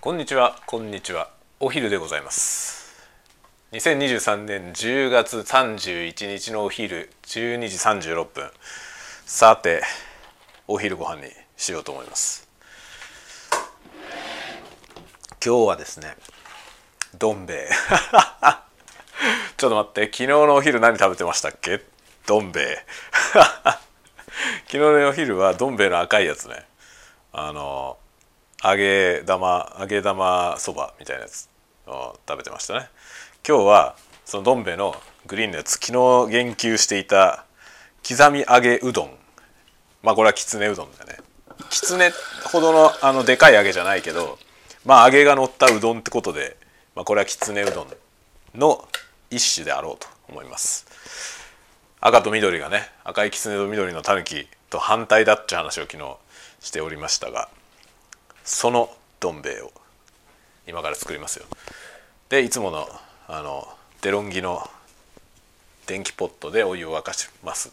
こんにちはこんにちは。お昼でございます。2023年10月31日のお昼12時36分。さてお昼ご飯にしようと思います。今日はですねどん兵衛。ちょっと待って昨日のお昼何食べてましたっけ？どん兵衛。昨日のお昼はどん兵衛の赤いやつね。あの揚げ玉揚げ玉そばみたいなやつを食べてましたね。今日はそのどん兵衛のグリーンのやつ昨日言及していた刻み揚げうどん。まあこれはきつねうどんだよね。きつねほどのあのでかい揚げじゃないけどまあ揚げが乗ったうどんってことで、まあ、これはきつねうどんの一種であろうと思います。赤と緑がね赤いきつねと緑のたぬきと反対だって話を昨日しておりましたがそのどん兵衛を今から作りますよ。でいつものあのデロンギの電気ポットでお湯を沸かします。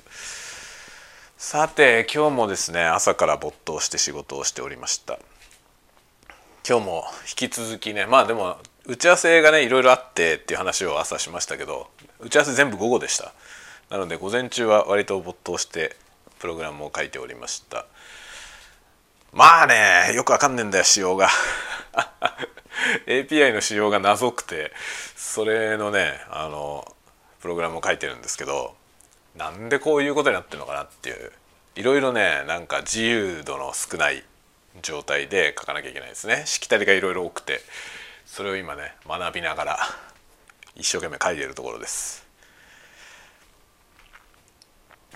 さて今日もですね朝から没頭して仕事をしておりました。今日も引き続きねまあでも打ち合わせがねいろいろあってっていう話を朝しましたけど打ち合わせ全部午後でした。なので午前中は割と没頭してプログラムを書いておりました。まあねよくわかんねえんだよ仕様が。API の仕様が謎くて。それのねあのプログラムを書いてるんですけどなんでこういうことになってるのかなっていう。いろいろねなんか自由度の少ない状態で書かなきゃいけないですね。しきたりがいろいろ多くて。それを今ね学びながら一生懸命書いているところです。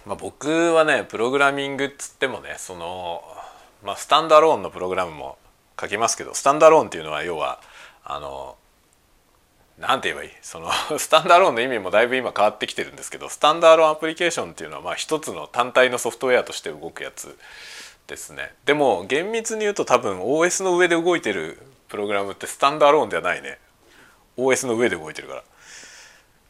まあ、僕はねプログラミングっつってもねそのまあ、スタンドアローンのプログラムも書きますけどスタンドアローンっていうのは要はあのなんて言えばいい？その スタンドアローンの意味もだいぶ今変わってきてるんですけどスタンドアローンアプリケーションっていうのはまあ一つの単体のソフトウェアとして動くやつですね。でも厳密に言うと多分 OS の上で動いてるプログラムってスタンドアローンではないね。OS の上で動いてるから。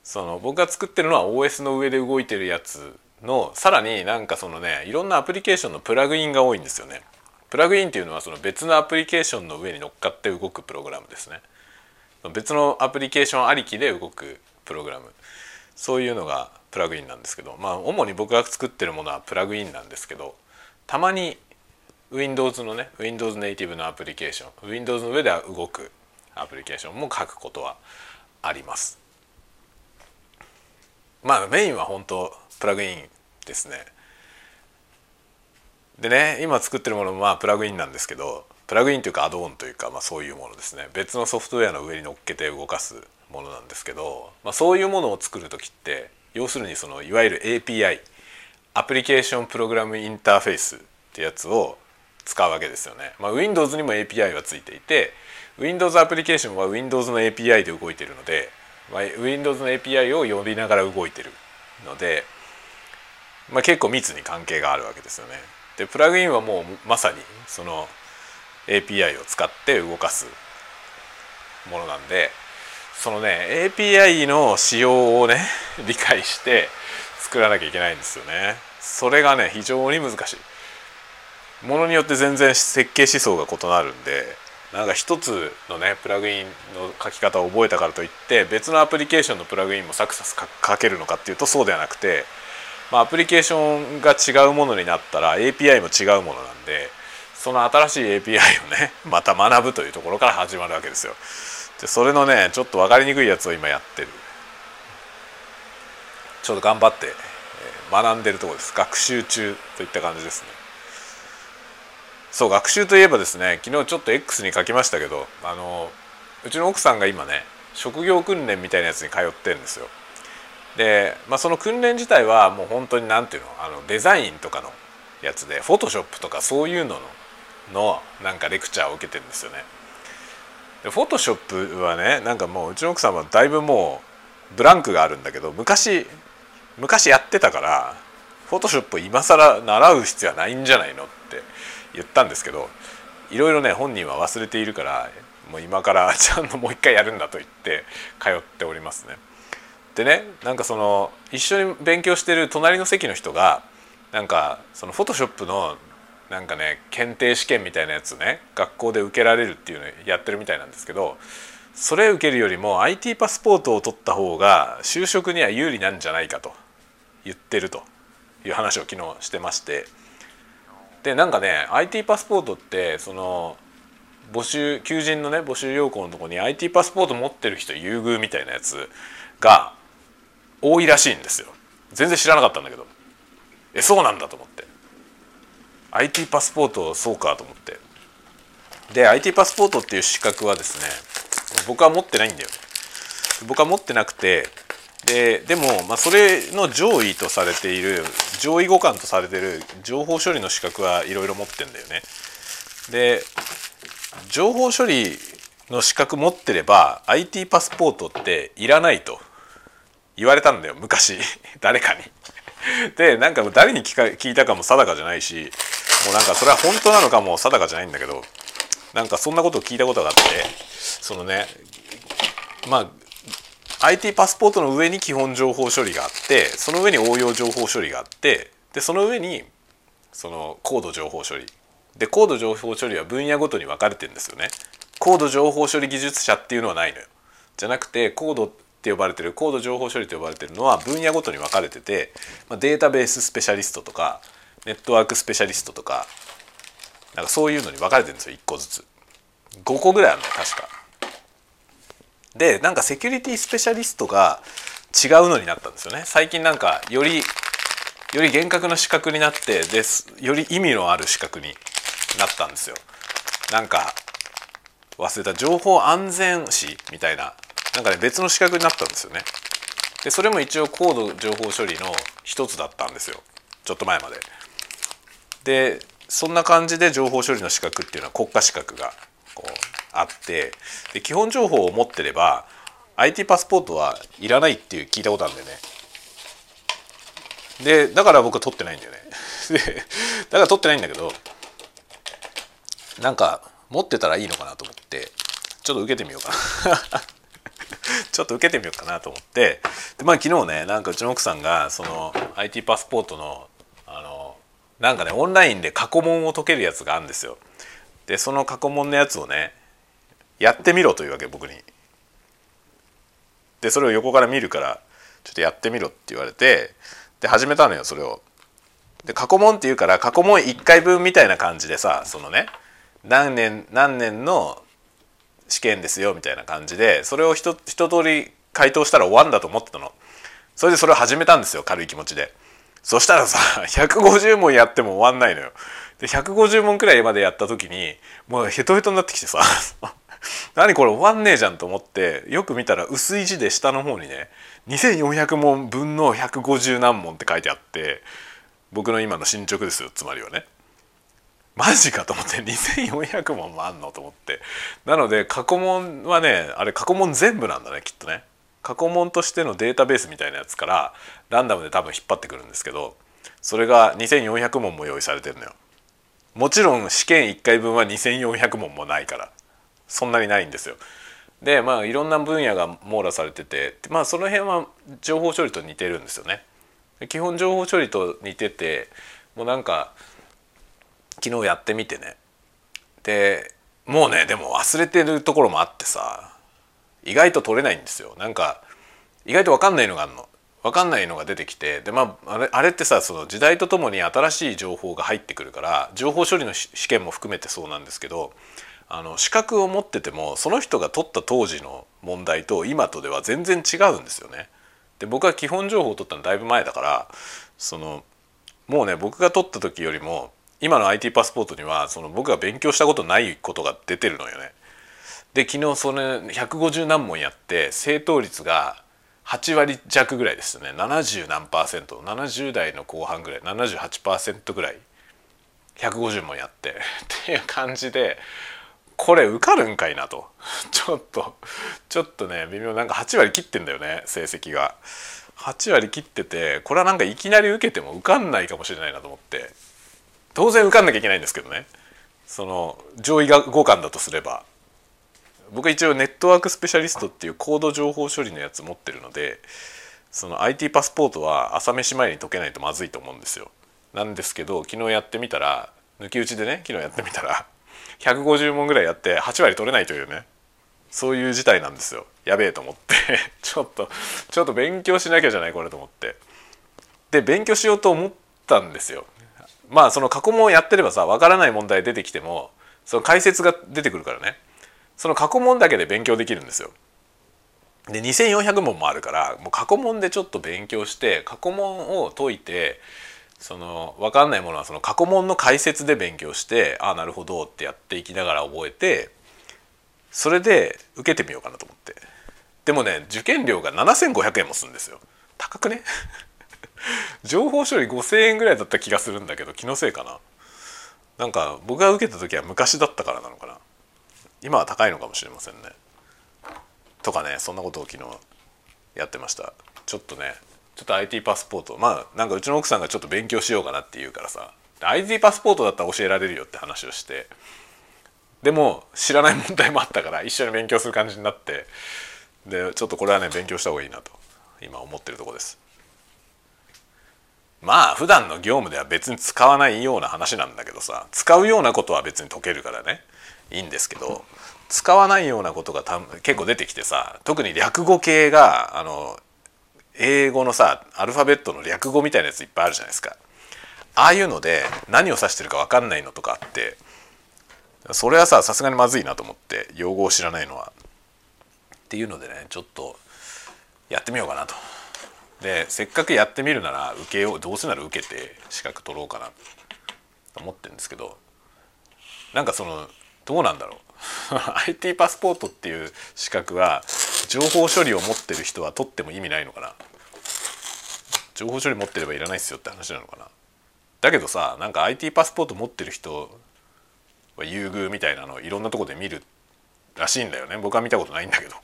その僕が作ってるのは OS の上で動いてるやつのさらになんかそのねいろんなアプリケーションのプラグインが多いんですよね。プラグインっていうのはその別のアプリケーションの上に乗っかって動くプログラムですね。別のアプリケーションありきで動くプログラム。そういうのがプラグインなんですけどまあ主に僕が作ってるものはプラグインなんですけどたまに Windows のね Windows ネイティブのアプリケーション Windows の上では動くアプリケーションも書くことはあります。まあメインは本当プラグインですね。でね今作ってるものもまあプラグインなんですけどプラグインというかアドオンというか、まあ、そういうものですね別のソフトウェアの上に乗っけて動かすものなんですけど、まあ、そういうものを作る時って要するにそのいわゆる API アプリケーションプログラムインターフェースってやつを使うわけですよね。まあ、Windows にも API はついていて Windows アプリケーションは Windows の API で動いているので、まあ、Windows の API を呼びながら動いてるので、まあ、結構密に関係があるわけですよね。でプラグインはもうまさにその API を使って動かすものなんでそのね API の仕様をね 理解して作らなきゃいけないんですよね。それがね非常に難しい。ものによって全然設計思想が異なるんでなんか一つのねプラグインの書き方を覚えたからといって別のアプリケーションのプラグインもサクサク書けるのかっていうとそうではなくてまあ、アプリケーションが違うものになったら API も違うものなんでその新しい API をね また学ぶというところから始まるわけですよ。でそれのねちょっと分かりにくいやつを今やってる。ちょっと頑張って学んでるところです。学習中といった感じですね。そう学習といえばですね昨日ちょっと X に書きましたけどあのうちの奥さんが今ね職業訓練みたいなやつに通ってるんですよ。で、まあ、その訓練自体はもう本当に何ていうのあのデザインとかのやつでフォトショップとかそういうのののなんかレクチャーを受けてるんですよね。でフォトショップはねなんかもううちの奥さんはだいぶもうブランクがあるんだけど昔昔やってたからフォトショップ今更習う必要はないんじゃないのって言ったんですけどいろいろね本人は忘れているからもう今からちゃんともう一回やるんだと言って通っておりますね。でねなんかその一緒に勉強してる隣の席の人がなんかそのフォトショップのなんかね検定試験みたいなやつね学校で受けられるっていうのやってるみたいなんですけどそれ受けるよりも IT パスポートを取った方が就職には有利なんじゃないかと言ってるという話を昨日してまして。でなんかね IT パスポートってその募集求人のね募集要項のとこに IT パスポート持ってる人優遇みたいなやつが多いらしいんですよ。全然知らなかったんだけど。えそうなんだと思って。IT パスポートそうかと思って。で IT パスポートっていう資格はですね僕は持ってないんだよ僕は持ってなくてででも、まあ、それの上位とされている上位互換とされている情報処理の資格はいろいろ持ってんだよね。で情報処理の資格持ってれば IT パスポートっていらないと。言われたんだよ昔 誰かに。でなんか誰に聞か聞いたかも定かじゃないしもうなんかそれは本当なのかも定かじゃないんだけどなんかそんなことを聞いたことがあってそのねまあ IT パスポートの上に基本情報処理があってその上に応用情報処理があってでその上にその高度情報処理で高度情報処理は分野ごとに分かれてるんですよね。高度情報処理技術者っていうのはないのよ。じゃなくて高度って呼ばれてる高度情報処理と呼ばれてるのは分野ごとに分かれてて、まあ、データベーススペシャリストとかネットワークスペシャリストとかなんかそういうのに分かれてるんですよ1個ずつ。5個ぐらいあるの確か。でなんかセキュリティスペシャリストが違うのになったんですよね。最近なんかよりより厳格な資格になってですより意味のある資格になったんですよ。なんか忘れた。情報安全士みたいななんかね別の資格になったんですよね。でそれも一応高度情報処理の一つだったんですよ。ちょっと前まで。でそんな感じで情報処理の資格っていうのは国家資格がこうあって。で基本情報を持ってれば IT パスポートはいらないっていう聞いたことあるんだよね。でだから僕は取ってないんだよね。でだから取ってないんだけどなんか持ってたらいいのかなと思ってちょっと受けてみようかな。ちょっと受けてみようかなと思ってでまあ昨日ねなんかうちの奥さんがその IT パスポートのあのなんかねオンラインで過去問を解けるやつがあるんですよ。でその過去問のやつをねやってみろというわけ僕に。でそれを横から見るからちょっとやってみろって言われてで始めたのよそれを。で過去問っていうから過去問1回分みたいな感じでさそのね何年何年の試験ですよみたいな感じでそれを一一通り回答したら終わんだと思ってたの。それでそれを始めたんですよ軽い気持ちで。そしたらさ150問やっても終わんないのよ。で150問くらいまでやった時にもうヘトヘトになってきてさ。何これ終わんねえじゃんと思ってよく見たら薄い字で下の方にね2400問分の150何問って書いてあって僕の今の進捗ですよつまりはね。マジかと思って2400問もあんのと思って。なので過去問はねあれ過去問全部なんだねきっとね。過去問としてのデータベースみたいなやつからランダムで多分引っ張ってくるんですけどそれが2400問も用意されてるのよ。もちろん試験1回分は2400問もないから。そんなにないんですよ。でまあいろんな分野が網羅されててまあその辺は情報処理と似てるんですよね。基本情報処理と似ててもうなんか昨日やってみてね。でもうねでも忘れてるところもあってさ意外と取れないんですよ。なんか意外と分かんないのがあるの。分かんないのが出てきてでまああれあれってさその時代とともに新しい情報が入ってくるから情報処理の試験も含めてそうなんですけどあの資格を持っててもその人が取った当時の問題と今とでは全然違うんですよね。で僕は基本情報を取ったのだいぶ前だからそのもうね僕が取った時よりも今の IT パスポートにはその僕が勉強したことないことが出てるのよね。で昨日それ150何問やって正答率が8割弱ぐらいですよね。70何パーセント。70代の後半ぐらい。78%ぐらい。150問やって。っていう感じでこれ受かるんかいなと。ちょっとちょっとね微妙。なんか8割切ってんだよね成績が。8割切っててこれはなんかいきなり受けても受かんないかもしれないなと思って。当然受かんなきゃいけないんですけどね。その上位互換だとすれば。僕一応ネットワークスペシャリストっていう高度情報処理のやつ持ってるのでその IT パスポートは朝飯前に解けないとまずいと思うんですよ。なんですけど昨日やってみたら抜き打ちでね昨日やってみたら150問ぐらいやって8割取れないというねそういう事態なんですよ。やべえと思って。ちょっとちょっと勉強しなきゃじゃないこれと思って。で勉強しようと思ったんですよ。まあその過去問やってればさわからない問題出てきてもその解説が出てくるからね。その過去問だけで勉強できるんですよ。で2400問もあるからもう過去問でちょっと勉強して過去問を解いてその分かんないものはその過去問の解説で勉強してああなるほどってやっていきながら覚えてそれで受けてみようかなと思って。でもね受験料が7500円もするんですよ。高くね？情報処理5,000円ぐらいだった気がするんだけど気のせいかな。なんか僕が受けた時は昔だったからなのかな。今は高いのかもしれませんね。とかねそんなことを昨日やってました。ちょっとねちょっと IT パスポートまあなんかうちの奥さんがちょっと勉強しようかなって言うからさ IT パスポートだったら教えられるよって話をしてでも知らない問題もあったから一緒に勉強する感じになってでちょっとこれはね勉強した方がいいなと今思ってるとこです。まあ普段の業務では別に使わないような話なんだけどさ使うようなことは別に解けるからね。いいんですけど使わないようなことが結構出てきてさ特に略語系があの英語のさアルファベットの略語みたいなやついっぱいあるじゃないですか。ああいうので何を指してるか分かんないのとかあってそれはささすがにまずいなと思って用語を知らないのは。っていうのでねちょっとやってみようかなと。でせっかくやってみるなら受けようどうせなら受けて資格取ろうかなと思ってるんですけどなんかそのどうなんだろう。IT パスポートっていう資格は情報処理を持ってる人は取っても意味ないのかな。情報処理持ってればいらないっすよって話なのかな。だけどさなんか IT パスポート持ってる人は優遇みたいなのをいろんなとこで見るらしいんだよね。僕は見たことないんだけど。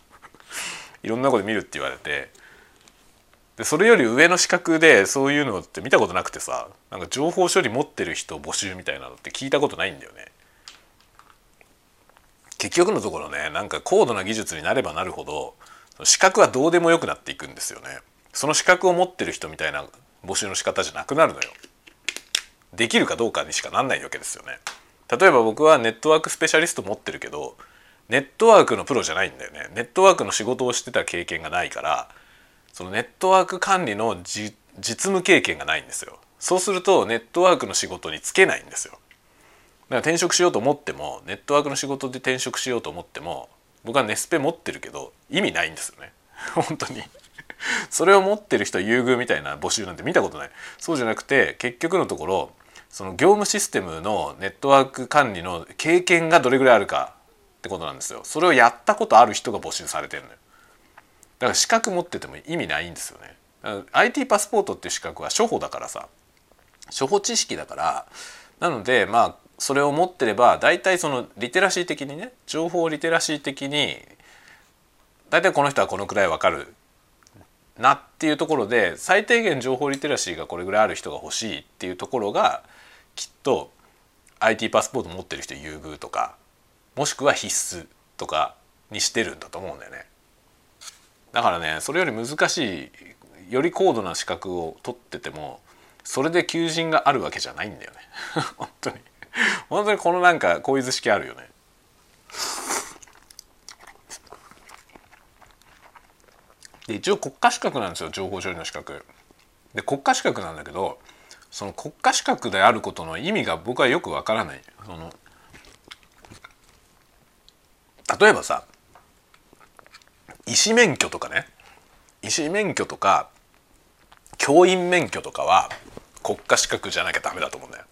いろんなとこで見るって言われてでそれより上の資格でそういうのって見たことなくてさなんか情報処理持ってる人募集みたいなのって聞いたことないんだよね。結局のところねなんか高度な技術になればなるほど資格はどうでもよくなっていくんですよね。その資格を持ってる人みたいな募集の仕方じゃなくなるのよ。できるかどうかにしかなんないわけですよね。例えば僕はネットワークスペシャリスト持ってるけどネットワークのプロじゃないんだよね。ネットワークの仕事をしてた経験がないからそのネットワーク管理の実務経験がないんですよ。そうするとネットワークの仕事に就けないんですよ。だから転職しようと思ってもネットワークの仕事で転職しようと思っても僕はネスペ持ってるけど意味ないんですよね。本当に。それを持ってる人優遇みたいな募集なんて見たことない。そうじゃなくて結局のところその業務システムのネットワーク管理の経験がどれぐらいあるかってことなんですよ。それをやったことある人が募集されてるのよ。だから資格持ってても意味ないんですよね。IT パスポートっていう資格は初歩だからさ。初歩知識だから。なのでまあそれを持ってれば大体そのリテラシー的にね情報リテラシー的に大体この人はこのくらいわかるなっていうところで最低限情報リテラシーがこれぐらいある人が欲しいっていうところがきっと IT パスポート持ってる人優遇とかもしくは必須とかにしてるんだと思うんだよね。だからねそれより難しいより高度な資格を取っててもそれで求人があるわけじゃないんだよね。本当に。本当にこのなんかこういう図式あるよね。で一応国家資格なんですよ情報処理の資格。で国家資格なんだけどその国家資格であることの意味が僕はよくわからない。その例えばさ医師免許とかね。医師免許とか教員免許とかは国家資格じゃなきゃダメだと思うんだよ。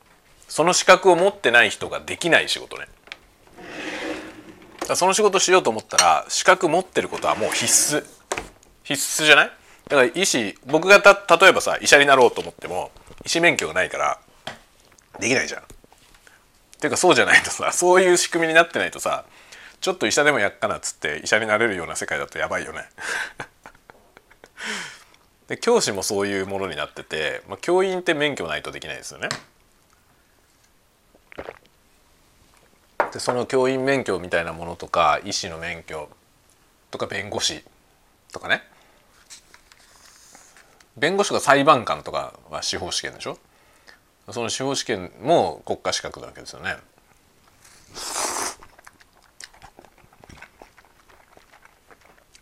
その資格を持ってない人ができない仕事ね。その仕事しようと思ったら資格持ってることはもう必須。必須じゃない？だから医師僕がた例えばさ医者になろうと思っても医師免許がないからできないじゃん。っていうかそうじゃないとさそういう仕組みになってないとさちょっと医者でもやっかなっつって医者になれるような世界だとやばいよね。で教師もそういうものになってて、まあ、教員って免許ないとできないですよね。でその教員免許みたいなものとか医師の免許とか弁護士とかね弁護士が裁判官とかは司法試験でしょ？その司法試験も国家資格なわけですよね。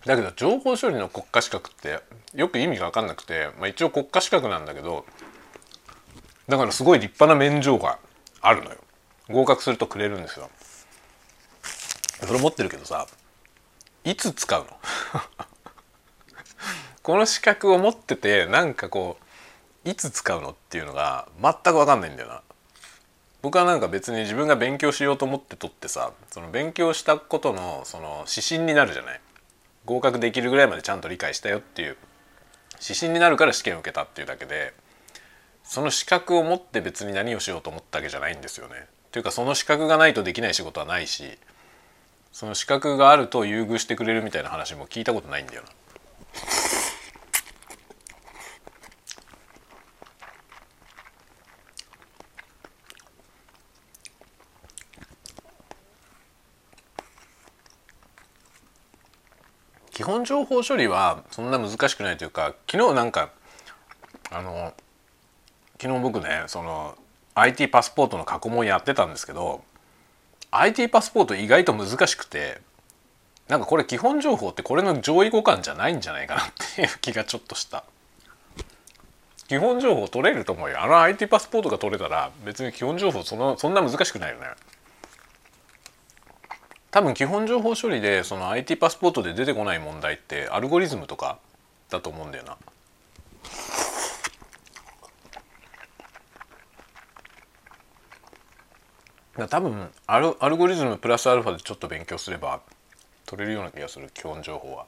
だけど情報処理の国家資格ってよく意味が分かんなくて、まあ、一応国家資格なんだけどだからすごい立派な免状があるのよ。合格するとくれるんですよ。それ持ってるけどさいつ使うの？この資格を持っててなんかこういつ使うのっていうのが全く分かんないんだよな。僕はなんか別に自分が勉強しようと思って取ってさその勉強したことのその指針になるじゃない。合格できるぐらいまでちゃんと理解したよっていう指針になるから試験を受けたっていうだけでその資格を持って別に何をしようと思ったわけじゃないんですよね。というかその資格がないとできない仕事はないしその資格があると優遇してくれるみたいな話も聞いたことないんだよな。基本情報処理はそんな難しくないというか昨日なんかあの昨日僕ねその IT パスポートの過去問やってたんですけど IT パスポート意外と難しくてなんかこれ基本情報ってこれの上位互換じゃないんじゃないかなっていう気がちょっとした。基本情報取れると思うよ。あの IT パスポートが取れたら別に基本情報そのそんな難しくないよね。多分基本情報処理でその IT パスポートで出てこない問題ってアルゴリズムとかだと思うんだよな。だ多分アルアルゴリズムプラスアルファでちょっと勉強すれば取れるような気がする基本情報は。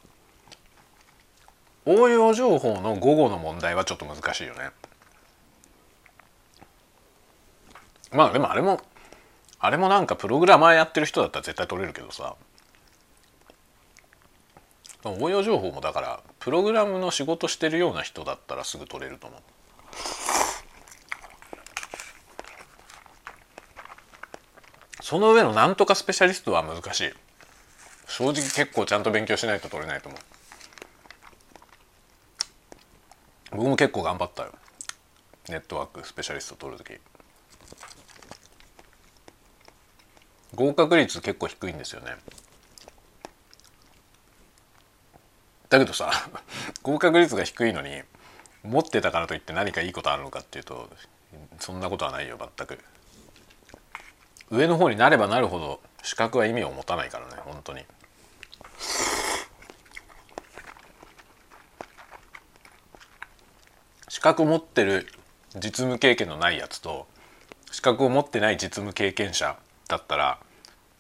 応用情報の午後の問題はちょっと難しいよね。まあでもあれもあれもなんかプログラマーやってる人だったら絶対取れるけどさ。応用情報もだからプログラムの仕事してるような人だったらすぐ取れると思う。その上のなんとかスペシャリストは難しい。正直結構ちゃんと勉強しないと取れないと思う。僕も結構頑張ったよ。ネットワークスペシャリスト取る時合格率結構低いんですよね。だけどさ 合格率が低いのに持ってたからといって何かいいことあるのかっていうとそんなことはないよ全く。上の方になればなるほど資格は意味を持たないからね本当に。資格持ってる実務経験のないやつと資格を持ってない実務経験者だったら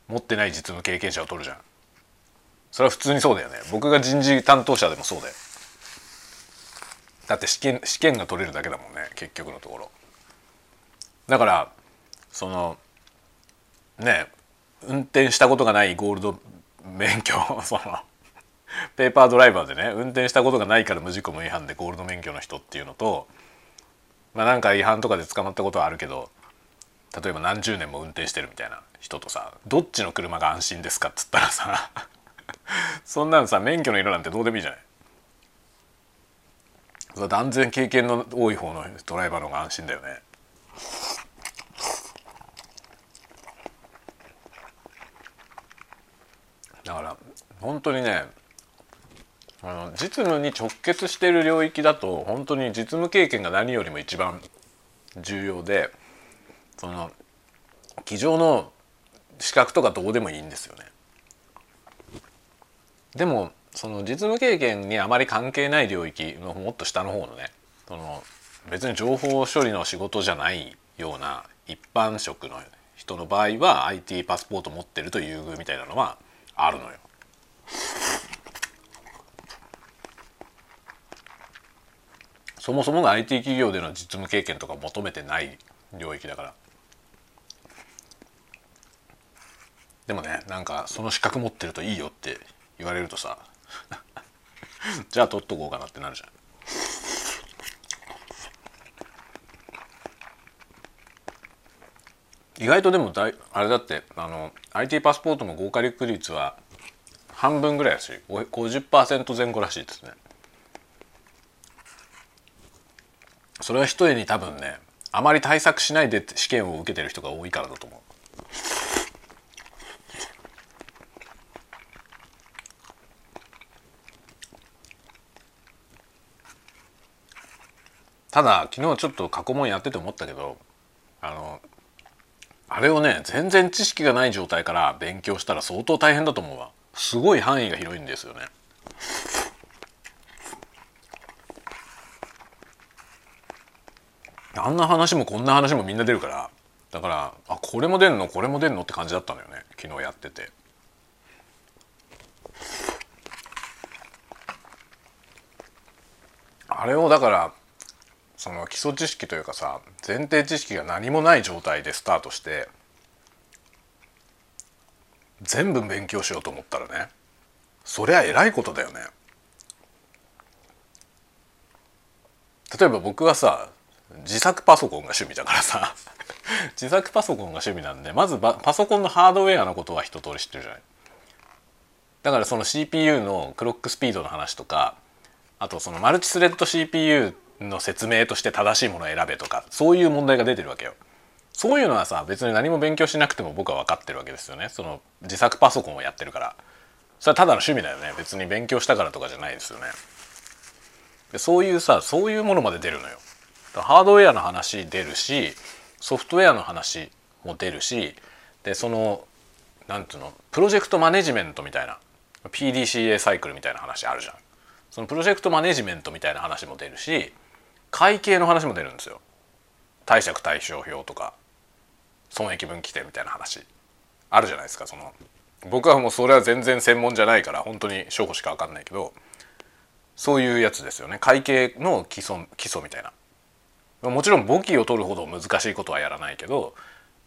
持ってない実務経験者を取るじゃん。それは普通にそうだよね。僕が人事担当者でもそうだよ。だって試験試験が取れるだけだもんね結局のところ。だからそのね運転したことがないゴールド免許 そのペーパードライバーでね運転したことがないから無事故無違反でゴールド免許の人っていうのとまあなんか違反とかで捕まったことはあるけど例えば何十年も運転してるみたいな人とさどっちの車が安心ですかっつったらさ そんなのさ免許の色なんてどうでもいいじゃない。断然経験の多い方のドライバーの方が安心だよね。だから本当にねあの実務に直結している領域だと本当に実務経験が何よりも一番重要でその机上の資格とかどうでもいいんですよね。でもその実務経験にあまり関係ない領域のもっと下の方のねその別に情報処理の仕事じゃないような一般職の人の場合は IT パスポート持ってると優遇みたいなのはあるのよ。そもそもが IT 企業での実務経験とか求めてない領域だからでもねなんかその資格持ってるといいよって言われるとさ じゃあ取っとこうかなってなるじゃん。意外とでもだいあれだってあの IT パスポートの合格率は半分ぐらいだし50%前後らしいですねそれは一重に多分ねあまり対策しないで試験を受けてる人が多いからだと思う。ただ昨日ちょっと過去問やってて思ったけどあのあれをね全然知識がない状態から勉強したら相当大変だと思うわ。すごい範囲が広いんですよね。あんな話もこんな話もみんな出るからだからあこれも出んの？これも出んの？って感じだったのよね。昨日やってて。あれをだからその基礎知識というかさ前提知識が何もない状態でスタートして全部勉強しようと思ったらねそりゃえらいことだよね。例えば僕はさ自作パソコンが趣味だからさ 自作パソコンが趣味なんでまずパソコンのハードウェアのことは一通り知ってるじゃない。だからその CPU のクロックスピードの話とかあとそのマルチスレッド CPU の説明として正しいものを選べとかそういう問題が出てるわけよ。そういうのはさ別に何も勉強しなくても僕は分かってるわけですよね。その自作パソコンをやってるから。それはただの趣味だよね。別に勉強したからとかじゃないですよね。でそういうさそういうものまで出るのよ。ハードウェアの話出るしソフトウェアの話も出るしでそのなんていうのプロジェクトマネジメントみたいな PDCA サイクルみたいな話あるじゃん。そのプロジェクトマネジメントみたいな話も出るし会計の話も出るんですよ。貸借対照表とか損益分岐点みたいな話。あるじゃないですかその僕はもうそれは全然専門じゃないから本当に初歩しか分かんないけどそういうやつですよね。会計の基礎基礎みたいな。もちろん簿記を取るほど難しいことはやらないけど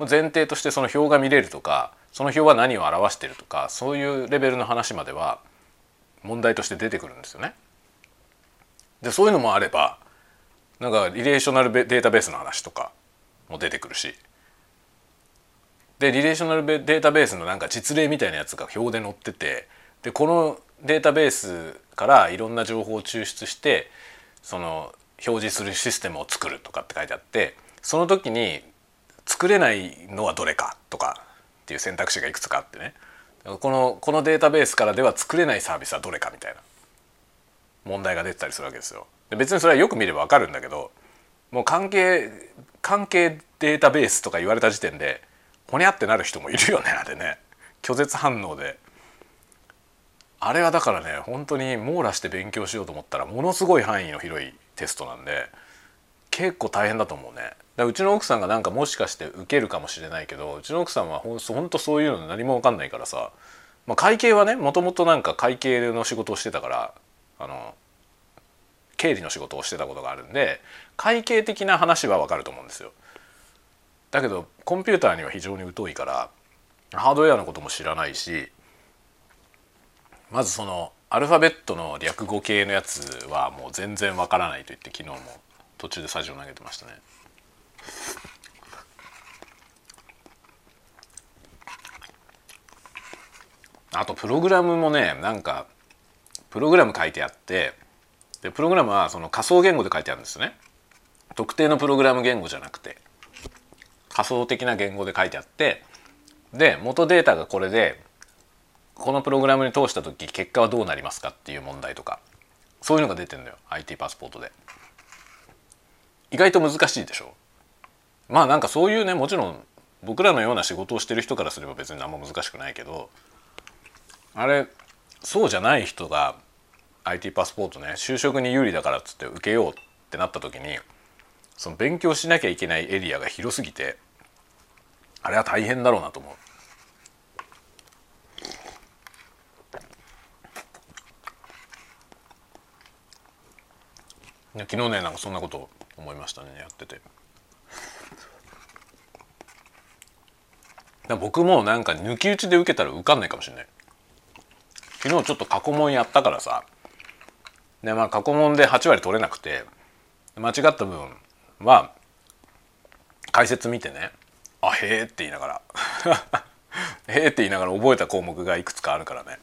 前提としてその表が見れるとかその表は何を表してるとかそういうレベルの話までは問題として出てくるんですよね。でそういうのもあればなんかリレーショナルデータベースの話とかも出てくるし。でリレーショナルデータベースのなんか実例みたいなやつが表で載っててでこのデータベースからいろんな情報を抽出してその表示するシステムを作るとかって書いてあってその時に作れないのはどれかとかっていう選択肢がいくつかあってね。このこのデータベースからでは作れないサービスはどれかみたいな。問題が出てたりするわけですよ。で別にそれはよく見ればわかるんだけどもう関係関係データベースとか言われた時点でほにゃってなる人もいるよねあれね。拒絶反応で。あれはだからね本当に網羅して勉強しようと思ったらものすごい範囲の広いテストなんで結構大変だと思うね。だうちの奥さんがなんかもしかして受けるかもしれないけどうちの奥さんはほんとそういうの何も分かんないからさ、まあ、会計はねもともとなんか会計の仕事をしてたからあの経理の仕事をしてたことがあるんで会計的な話はわかると思うんですよ。だけどコンピューターには非常に疎いからハードウェアのことも知らないしまずそのアルファベットの略語系のやつはもう全然わからないと言って昨日も途中でサジを投げてましたね。あとプログラムもねなんかプログラム書いてあってでプログラムはその仮想言語で書いてあるんですね。特定のプログラム言語じゃなくて仮想的な言語で書いてあってで元データがこれでこのプログラムに通した時結果はどうなりますかっていう問題とかそういうのが出てるのよ IT パスポートで。意外と難しいでしょ。まあなんかそういうねもちろん僕らのような仕事をしてる人からすれば別に何も難しくないけどあれそうじゃない人が IT パスポートね就職に有利だからっつって受けようってなった時にその勉強しなきゃいけないエリアが広すぎてあれは大変だろうなと思う。昨日ねなんかそんなこと思いましたねやってて。僕もなんか抜き打ちで受けたら受かんないかもしれない昨日ちょっと過去問やったからさでまあ過去問で8割取れなくて間違った部分は解説見てね「あへえ」って言いながら「へえ」って言いながら覚えた項目がいくつかあるからね。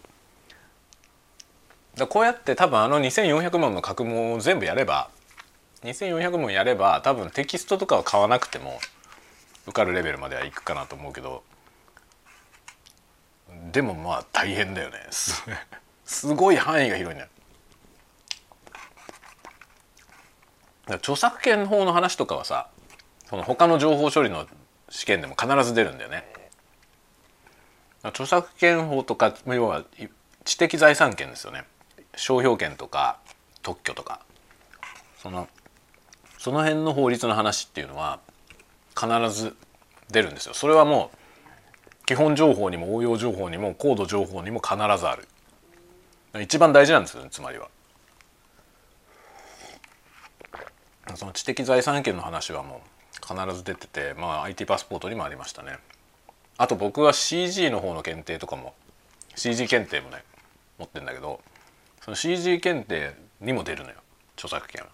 だこうやって多分あの2400問の過去問を全部やれば2400問やれば多分テキストとかは買わなくても受かるレベルまではいくかなと思うけどでもまあ大変だよね。す ごい範囲が広いね。著作権法の話とかはさその他の情報処理の試験でも必ず出るんだよね。著作権法とか要は知的財産権ですよね。商標権とか特許とか。そのその辺の法律の話っていうのは必ず出るんですよ。それはもう基本情報にも応用情報にも高度情報にも必ずある。一番大事なんですよねつまりは。その知的財産権の話はもう必ず出ててまあ IT パスポートにもありましたねあと僕は CG の方の検定とかも CG 検定もね持ってんだけどその CG 検定にも出るのよ著作権は。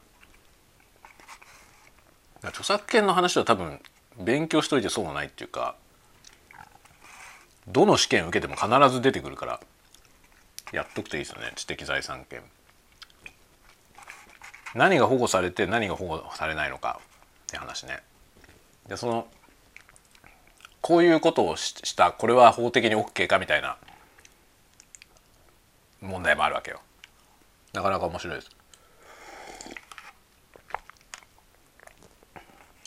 著作権の話は多分勉強しといて損はないっていうかどの試験受けても必ず出てくるからやっとくといいですよね知的財産権。何が保護されて何が保護されないのかって話ね。でそのこういうことをしたこれは法的に OK かみたいな問題もあるわけよ。なかなか面白いです。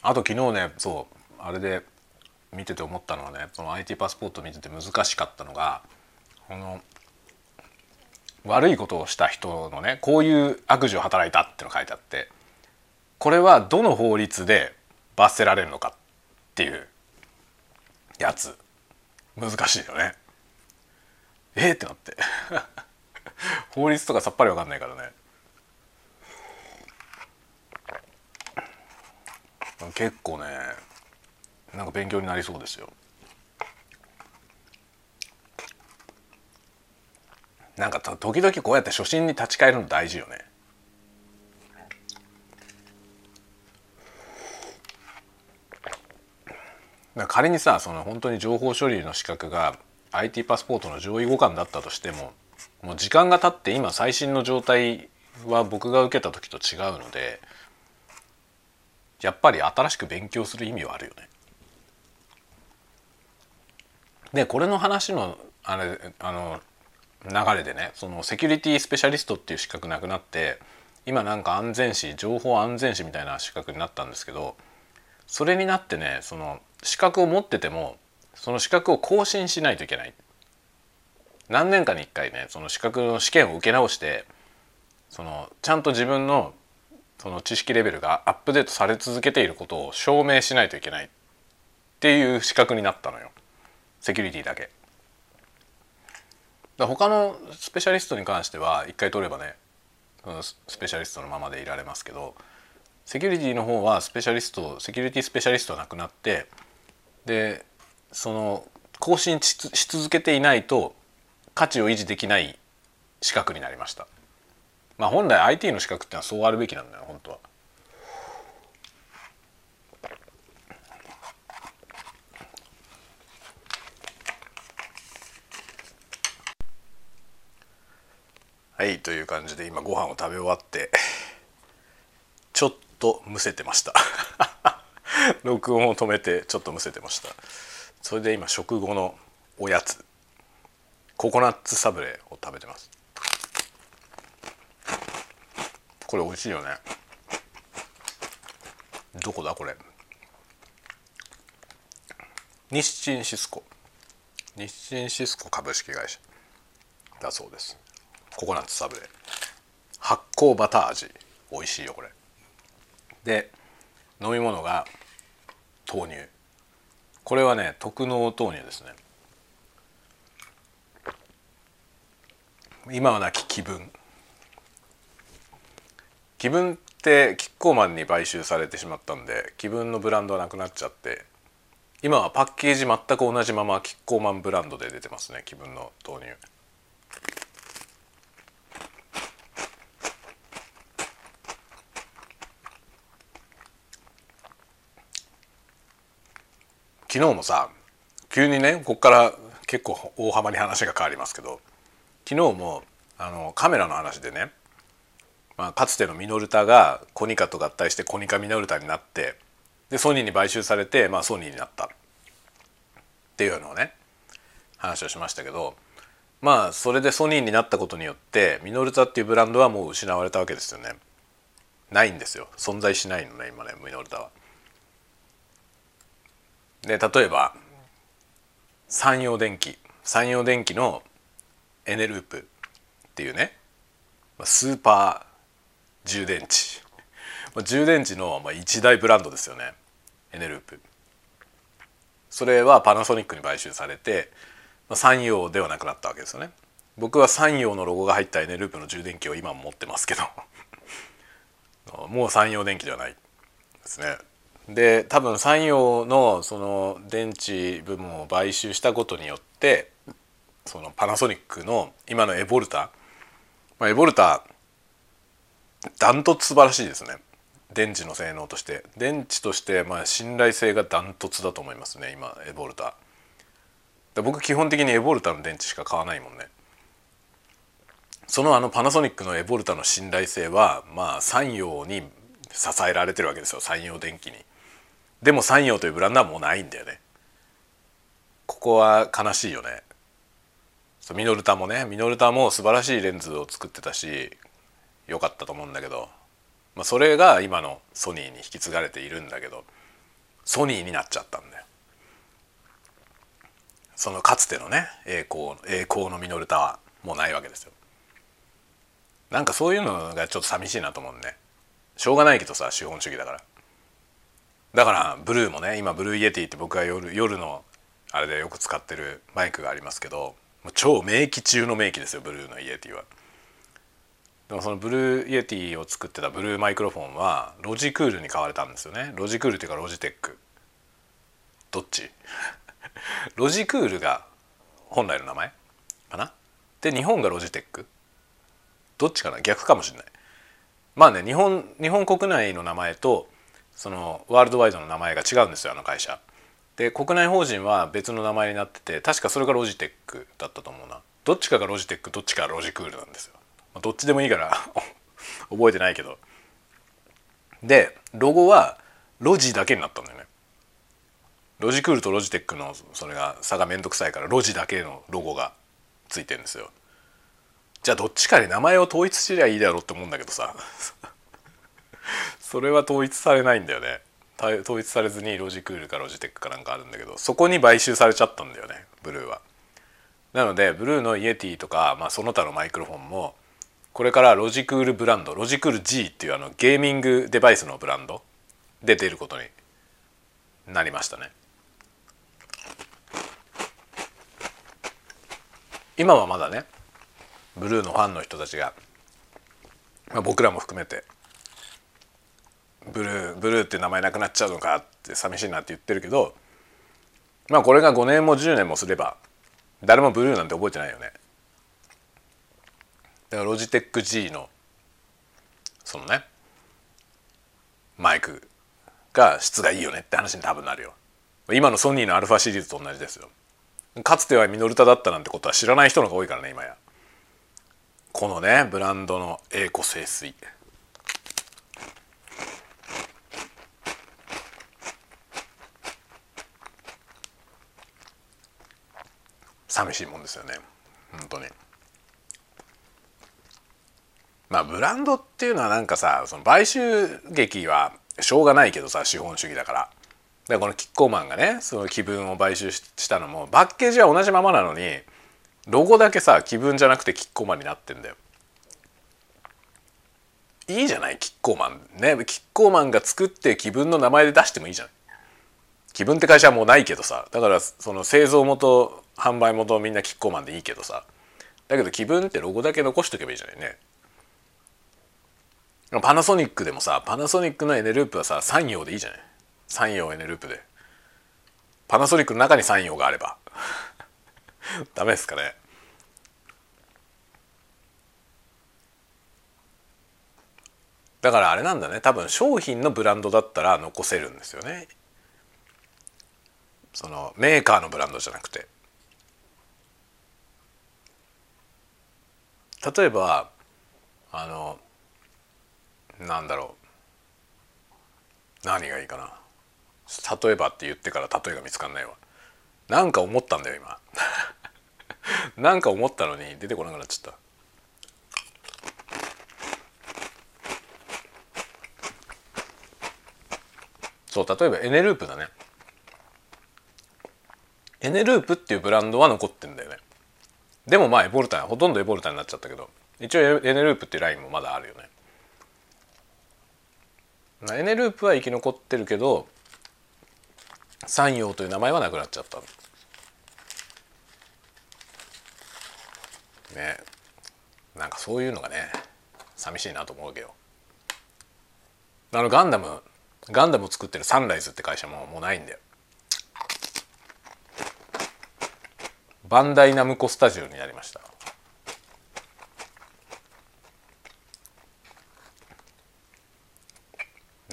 あと昨日ねそうあれで見てて思ったのはねその IT パスポート見てて難しかったのがこの悪いことをした人のねこういう悪事を働いたっての書いてあってこれはどの法律で罰せられるのかっていうやつ。難しいよね。えー、ってなって。法律とかさっぱり分かんないからね。結構ねなんか勉強になりそうですよ。なんか時々こうやって初心に立ち返るの大事よね仮にさその本当に情報処理の資格が IT パスポートの上位互換だったとしてももう時間が経って今最新の状態は僕が受けた時と違うのでやっぱり新しく勉強する意味はあるよね。でこれの話のあれあの流れでねそのセキュリティスペシャリストっていう資格なくなって今なんか安全士情報安全士みたいな資格になったんですけどそれになってねその資格を持っててもその資格を更新しないといけない何年かに1回ねその資格の試験を受け直してそのちゃんと自分のその知識レベルがアップデートされ続けていることを証明しないといけないっていう資格になったのよセキュリティだけ。だ他のスペシャリストに関しては一回取ればねスペシャリストのままでいられますけどセキュリティの方はスペシャリストセキュリティスペシャリストはなくなってでその更新し続けていないと価値を維持できない資格になりました。まあ本来 IT の資格ってのはそうあるべきなんだよ本当は。はいという感じで今ご飯を食べ終わってちょっとむせてました。録音を止めてちょっとむせてました。それで今食後のおやつ。ココナッツサブレを食べてます。これ美味しいよね。どこだこれ。日清シスコ。日清シスコ株式会社だそうです。ココナッツサブレ発酵バター味。美味しいよこれ。で飲み物が豆乳。これはね特納豆乳ですね。今はなき気分。気分ってキッコーマンに買収されてしまったんで気分のブランドはなくなっちゃって。今はパッケージ全く同じままキッコーマンブランドで出てますね気分の豆乳。昨日もさ急にねここから結構大幅に話が変わりますけど昨日もあのカメラの話でねまあ、かつてのミノルタがコニカと合体してコニカミノルタになってでソニーに買収されて、まあ、ソニーになった。っていうのをね話をしましたけどまあそれでソニーになったことによってミノルタっていうブランドはもう失われたわけですよね。ないんですよ。存在しないのね今ねミノルタは。で例えば山陽電機山陽電機のエネループっていうね。スーパー充電池。充電池の一大ブランドですよね。エネループ。それはパナソニックに買収されて山陽ではなくなったわけですよね。僕は山陽のロゴが入ったエネループの充電器を今も持ってますけど。もう山陽電機ではないですね。で多分山陽のその電池部門を買収したことによってそのパナソニックの今のエボルタ、まあ、エボルタダントツ素晴らしいですね。電池の性能として。電池としてまあ信頼性がダントツだと思いますね今エボルタ。僕基本的にエボルタの電池しか買わないもんね。そのあのパナソニックのエボルタの信頼性はまあ山陽に支えられてるわけですよ。山陽電機に。でも山陽というブランドはもうないんだよねここは悲しいよねミノルタもねミノルタも素晴らしいレンズを作ってたし良かったと思うんだけどまあ、それが今のソニーに引き継がれているんだけどソニーになっちゃったんだよ。そのかつてのね栄光栄光のミノルタはもうないわけですよ。なんかそういうのがちょっと寂しいなと思うね。しょうがないけどさ資本主義だから。だからブルーもね今ブルーイエティって僕が夜夜のあれでよく使ってるマイクがありますけど超名機中の名機ですよブルーのイエティは。でもそのブルーイエティを作ってたブルーマイクロフォンはロジクールに買われたんですよね。ロジクールっていうかロジテック。どっち？ロジクールが本来の名前？かな？で日本がロジテック。どっちかな？逆かもしれない。まあね日本日本国内の名前とそのワールドワイドの名前が違うんですよあの会社。で国内法人は別の名前になってて確かそれがロジテックだったと思うな。どっちかがロジテックどっちかがロジクールなんですよ。まあ、どっちでもいいから 覚えてないけど。でロゴはロジだけになったんだよね。ロジクールとロジテックのそれが差が面倒くさいからロジだけのロゴがついてるんですよ。じゃあどっちかに名前を統一すりゃいいだろうって思うんだけどさ。それは統一されないんだよね。統一されずにロジクールかロジテックかなんかあるんだけどそこに買収されちゃったんだよねブルーは。なのでブルーのイエティとか、まあ、その他のマイクロフォンもこれからロジクールブランドロジクール G っていうあのゲーミングデバイスのブランドで出ることになりましたね。今はまだねブルーのファンの人たちが、まあ、僕らも含めてブルーブルーって名前なくなっちゃうのかって寂しいなって言ってるけどまあこれが5年も10年もすれば誰もブルーなんて覚えてないよね。だからロジテック G のそのねマイクが質がいいよねって話に多分なるよ。今のソニーのアルファシリーズと同じですよ。かつてはミノルタだったなんてことは知らない人の方が多いからね今や。このねブランドの栄枯盛衰。寂しいもんですよね本当に。まあブランドっていうのはなんかさその買収劇はしょうがないけどさ資本主義だから。でこのキッコーマンがねその気分を買収したのもパッケージは同じままなのにロゴだけさ気分じゃなくてキッコーマンになってんだよ。いいじゃない？キッコーマンねキッコーマンが作って気分の名前で出してもいいじゃない。気分って会社はもうないけどさ。だからその製造元販売元みんなキッコーマンでいいけどさ。だけど気分ってロゴだけ残しとけばいいじゃないね。パナソニックでもさパナソニックのエネループはさ3陽でいいじゃない。3陽エネループで。パナソニックの中に3陽があれば。ダメですかね。だからあれなんだね。多分商品のブランドだったら残せるんですよね。そのメーカーのブランドじゃなくて。例えばあのなんだろう。何がいいかな。例えばって言ってから例えが見つかんないわ。なんか思ったんだよ今。なんか思ったのに出てこなくなっちゃった。そう例えばエネループだね。エネループっていうブランドは残ってんだよね。でもまあエボルタほとんどエボルタになっちゃったけど一応エネループっていうラインもまだあるよね。エネループは生き残ってるけど山陽という名前はなくなっちゃったね。なんかそういうのがね寂しいなと思うわけよ。あのガンダムガンダムを作ってるサンライズって会社ももうないんだよ。バンダイナムコスタジオになりました。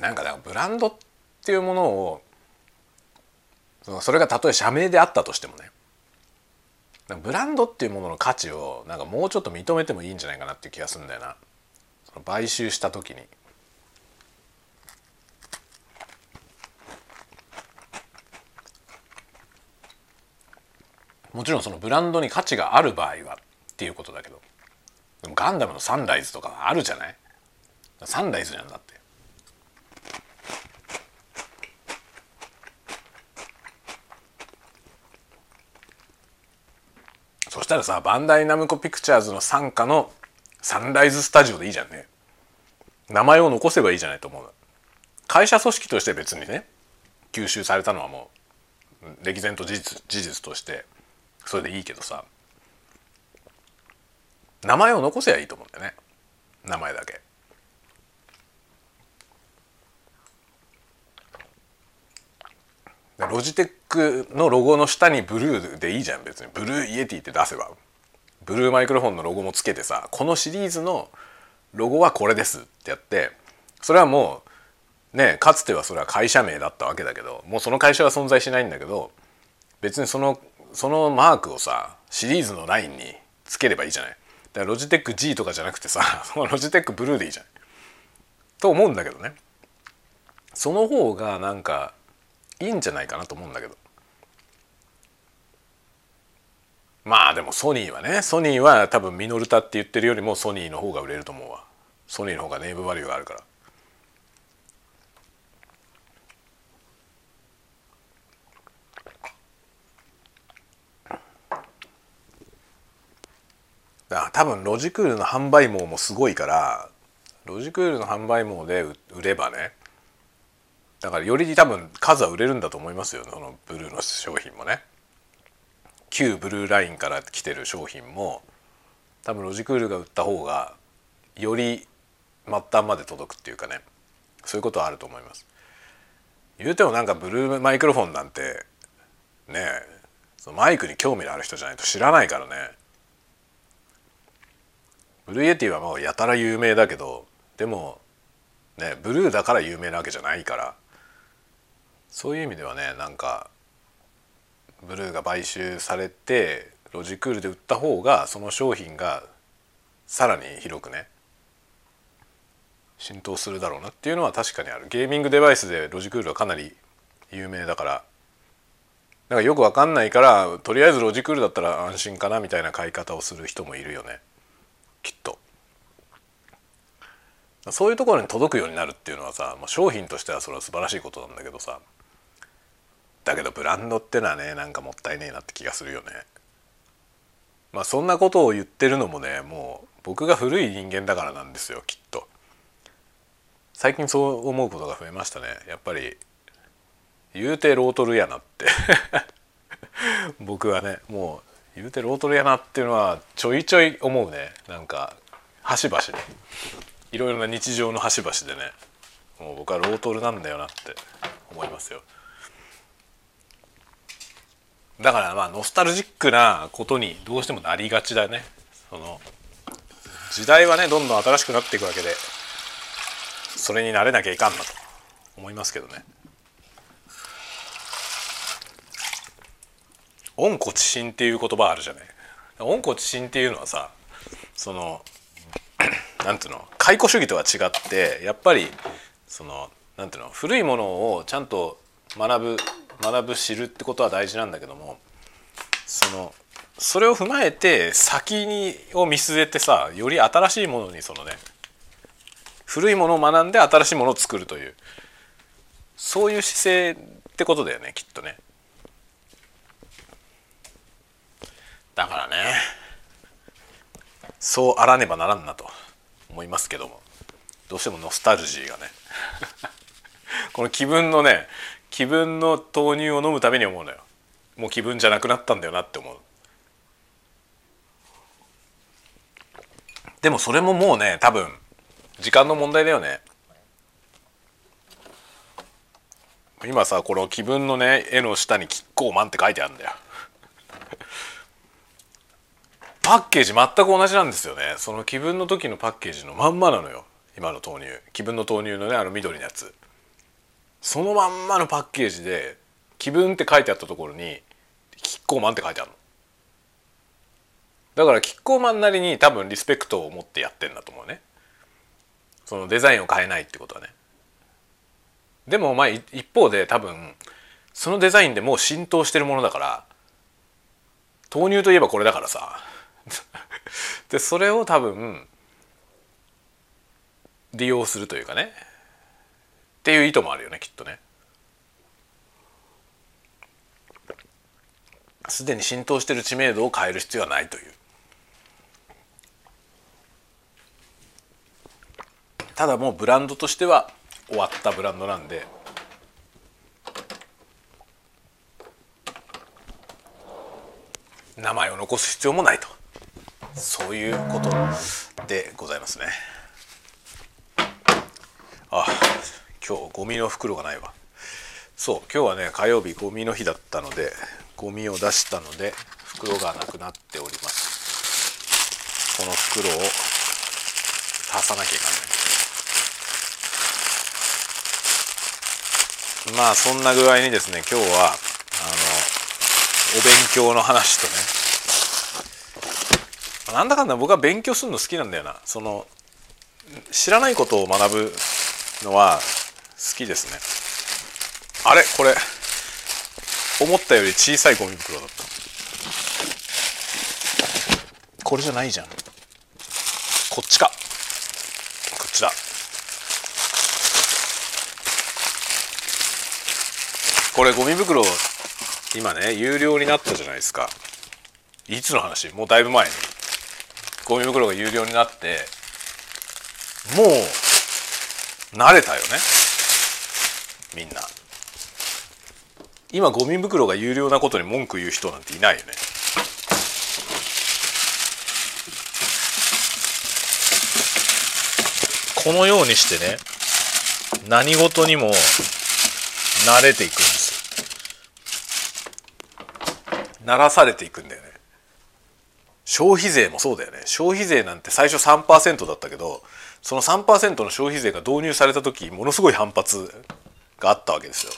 なんかだブランドっていうものをそれがたとえ社名であったとしてもね。ブランドっていうものの価値をなんかもうちょっと認めてもいいんじゃないかなっていう気がするんだよな。その買収した時に。もちろんそのブランドに価値がある場合はっていうことだけどでもガンダムのサンライズとかあるじゃない？サンライズじゃんだって。そしたらさバンダイナムコピクチャーズの傘下のサンライズスタジオでいいじゃんね。名前を残せばいいじゃないと思う。会社組織として別にね吸収されたのはもう歴然と事実事実として。それでいいけどさ。名前を残せばいいと思うんだよね。名前だけ。ロジテックのロゴの下にブルーでいいじゃん別に。ブルーイエティって出せば。ブルーマイクロフォンのロゴもつけてさこのシリーズのロゴはこれですってやってそれはもうねかつてはそれは会社名だったわけだけどもうその会社は存在しないんだけど別にそのそのマークをさシリーズのラインにつければいいじゃない。だからロジテック G とかじゃなくてさ そのロジテックブルーでいいじゃない。と思うんだけどね。その方がなんかいいんじゃないかなと思うんだけど。まあでもソニーはねソニーは多分ミノルタって言ってるよりもソニーの方が売れると思うわ。ソニーの方がネームバリューがあるから。だから多分ロジクールの販売網もすごいからロジクールの販売網で売ればねだからより多分数は売れるんだと思いますよそのブルーの商品もね。旧ブルーラインから来てる商品も多分ロジクールが売った方がより末端まで届くっていうかねそういうことはあると思います。言うてもなんかブルーマイクロフォンなんてねそのマイクに興味のある人じゃないと知らないからね。ブルーイエティはもうやたら有名だけどでもねブルーだから有名なわけじゃないから。そういう意味ではねなんかブルーが買収されてロジクールで売った方がその商品がさらに広くね浸透するだろうなっていうのは確かにある。ゲーミングデバイスでロジクールはかなり有名だから。だかよくわかんないからとりあえずロジクールだったら安心かなみたいな買い方をする人もいるよね。きっと。そういうところに届くようになるっていうのはさ、まあ、商品としてはそれは素晴らしいことなんだけどさだけどブランドってのはねなんかもったいねえなって気がするよね。まあそんなことを言ってるのもねもう僕が古い人間だからなんですよきっと。最近そう思うことが増えましたねやっぱり言うてロートルやなって 僕はねもう言うてロートルやなっていうのはちょいちょい思うね。なんか端々で。いろいろな日常の端々でね。もう僕はロートルなんだよなって。思いますよ。だからまあノスタルジックなことにどうしてもなりがちだね。その時代はねどんどん新しくなっていくわけでそれになれなきゃいかんなと思いますけどね。温故知新っていう言葉あるじゃない。温故知新っていうのはさその なんていうの？解雇主義とは違ってやっぱりそのなんていうの？古いものをちゃんと学ぶ学ぶ知るってことは大事なんだけどもそのそれを踏まえて先にを見据えてさより新しいものにそのね古いものを学んで新しいものを作るというそういう姿勢ってことだよねきっとね。だからね。そうあらねばならんなと思いますけども。どうしてもノスタルジーがね。この気分のね気分の豆乳を飲むために思うのよ。もう気分じゃなくなったんだよなって思う。でもそれももうね多分時間の問題だよね。今さこの気分のね絵の下に「キッコーマン」って書いてあるんだよ。パッケージ全く同じなんですよね。その気分の時のパッケージのまんまなのよ。今の豆乳。気分の豆乳のねあの緑のやつ。そのまんまのパッケージで気分って書いてあったところにキッコーマンって書いてあるの。だからキッコーマンなりに多分リスペクトを持ってやってんだと思うね。そのデザインを変えないってことはね。でもまあ一方で多分そのデザインでもう浸透してるものだから豆乳といえばこれだからさ。でそれを多分利用するというかね。っていう意図もあるよねきっとね。すでに浸透している知名度を変える必要はないという。ただもうブランドとしては終わったブランドなんで。名前を残す必要もないと。そういうことでございますね。あ今日ゴミの袋がないわ。そう今日はね火曜日ゴミの日だったのでゴミを出したので袋がなくなっております。この袋を足さなきゃいかんね。まあそんな具合にですね今日はあのお勉強の話とねなんだかんだ僕は勉強するの好きなんだよな。その知らないことを学ぶのは好きですね。あれ？これ思ったより小さいゴミ袋だった。これじゃないじゃん。こっちか。こっちだ。これゴミ袋今ね有料になったじゃないですか。いつの話？もうだいぶ前に。ゴミ袋が有料になってもう慣れたよね。みんな。今ゴミ袋が有料なことに文句言う人なんていないよね。このようにしてね何事にも慣れていくんです。慣らされていくんだよね。消費税もそうだよね。消費税なんて最初3%だったけどその3%の消費税が導入された時ものすごい反発があったわけですよ。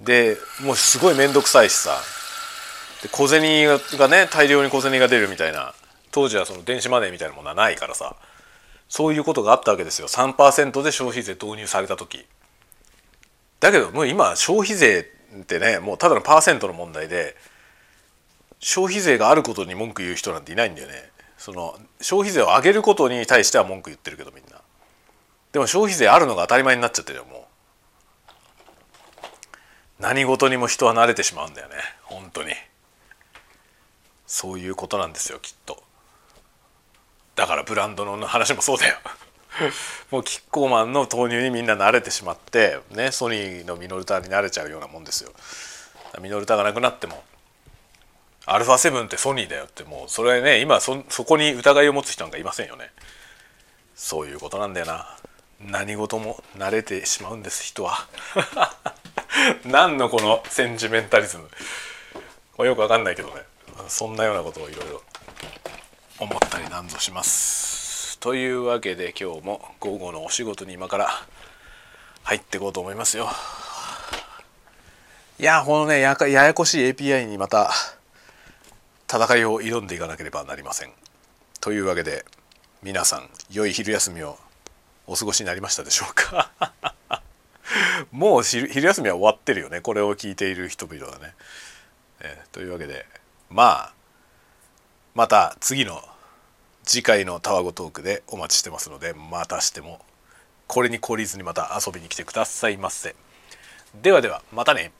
でもうすごい面倒くさいしさ。で小銭がね大量に小銭が出るみたいな。当時はその電子マネーみたいなものはないからさ。そういうことがあったわけですよ。3%で消費税導入された時。だけどもう今消費税ってねもうただのパーセントの問題で消費税があることに文句言う人なんていないんだよね。その消費税を上げることに対しては文句言ってるけどみんな。でも消費税あるのが当たり前になっちゃってるよもう。何事にも人は慣れてしまうんだよね。本当に。そういうことなんですよきっと。だからブランドの話もそうだよ。もうキッコーマンの投入にみんな慣れてしまってねソニーのミノルタに慣れちゃうようなもんですよ。ミノルタがなくなってもアルファ7ってソニーだよってもうそれね今そそこに疑いを持つ人なんかいませんよね。そういうことなんだよな。何事も慣れてしまうんです人は。何のこのセンチメンタリズム。これよくわかんないけどね。そんなようなことをいろいろ。思ったりなんぞします。というわけで今日も午後のお仕事に今から。入っていこうと思いますよ。いやこのねややこしい API にまた戦いを挑んでいかなければなりません。というわけで皆さん良い昼休みをお過ごしになりましたでしょうか？もう昼休みは終わってるよねこれを聞いている人々はね。えー、というわけでまあまた次の次回のタワゴトークでお待ちしてますのでまたしてもこれに懲りずにまた遊びに来てくださいませ。ではではまたね。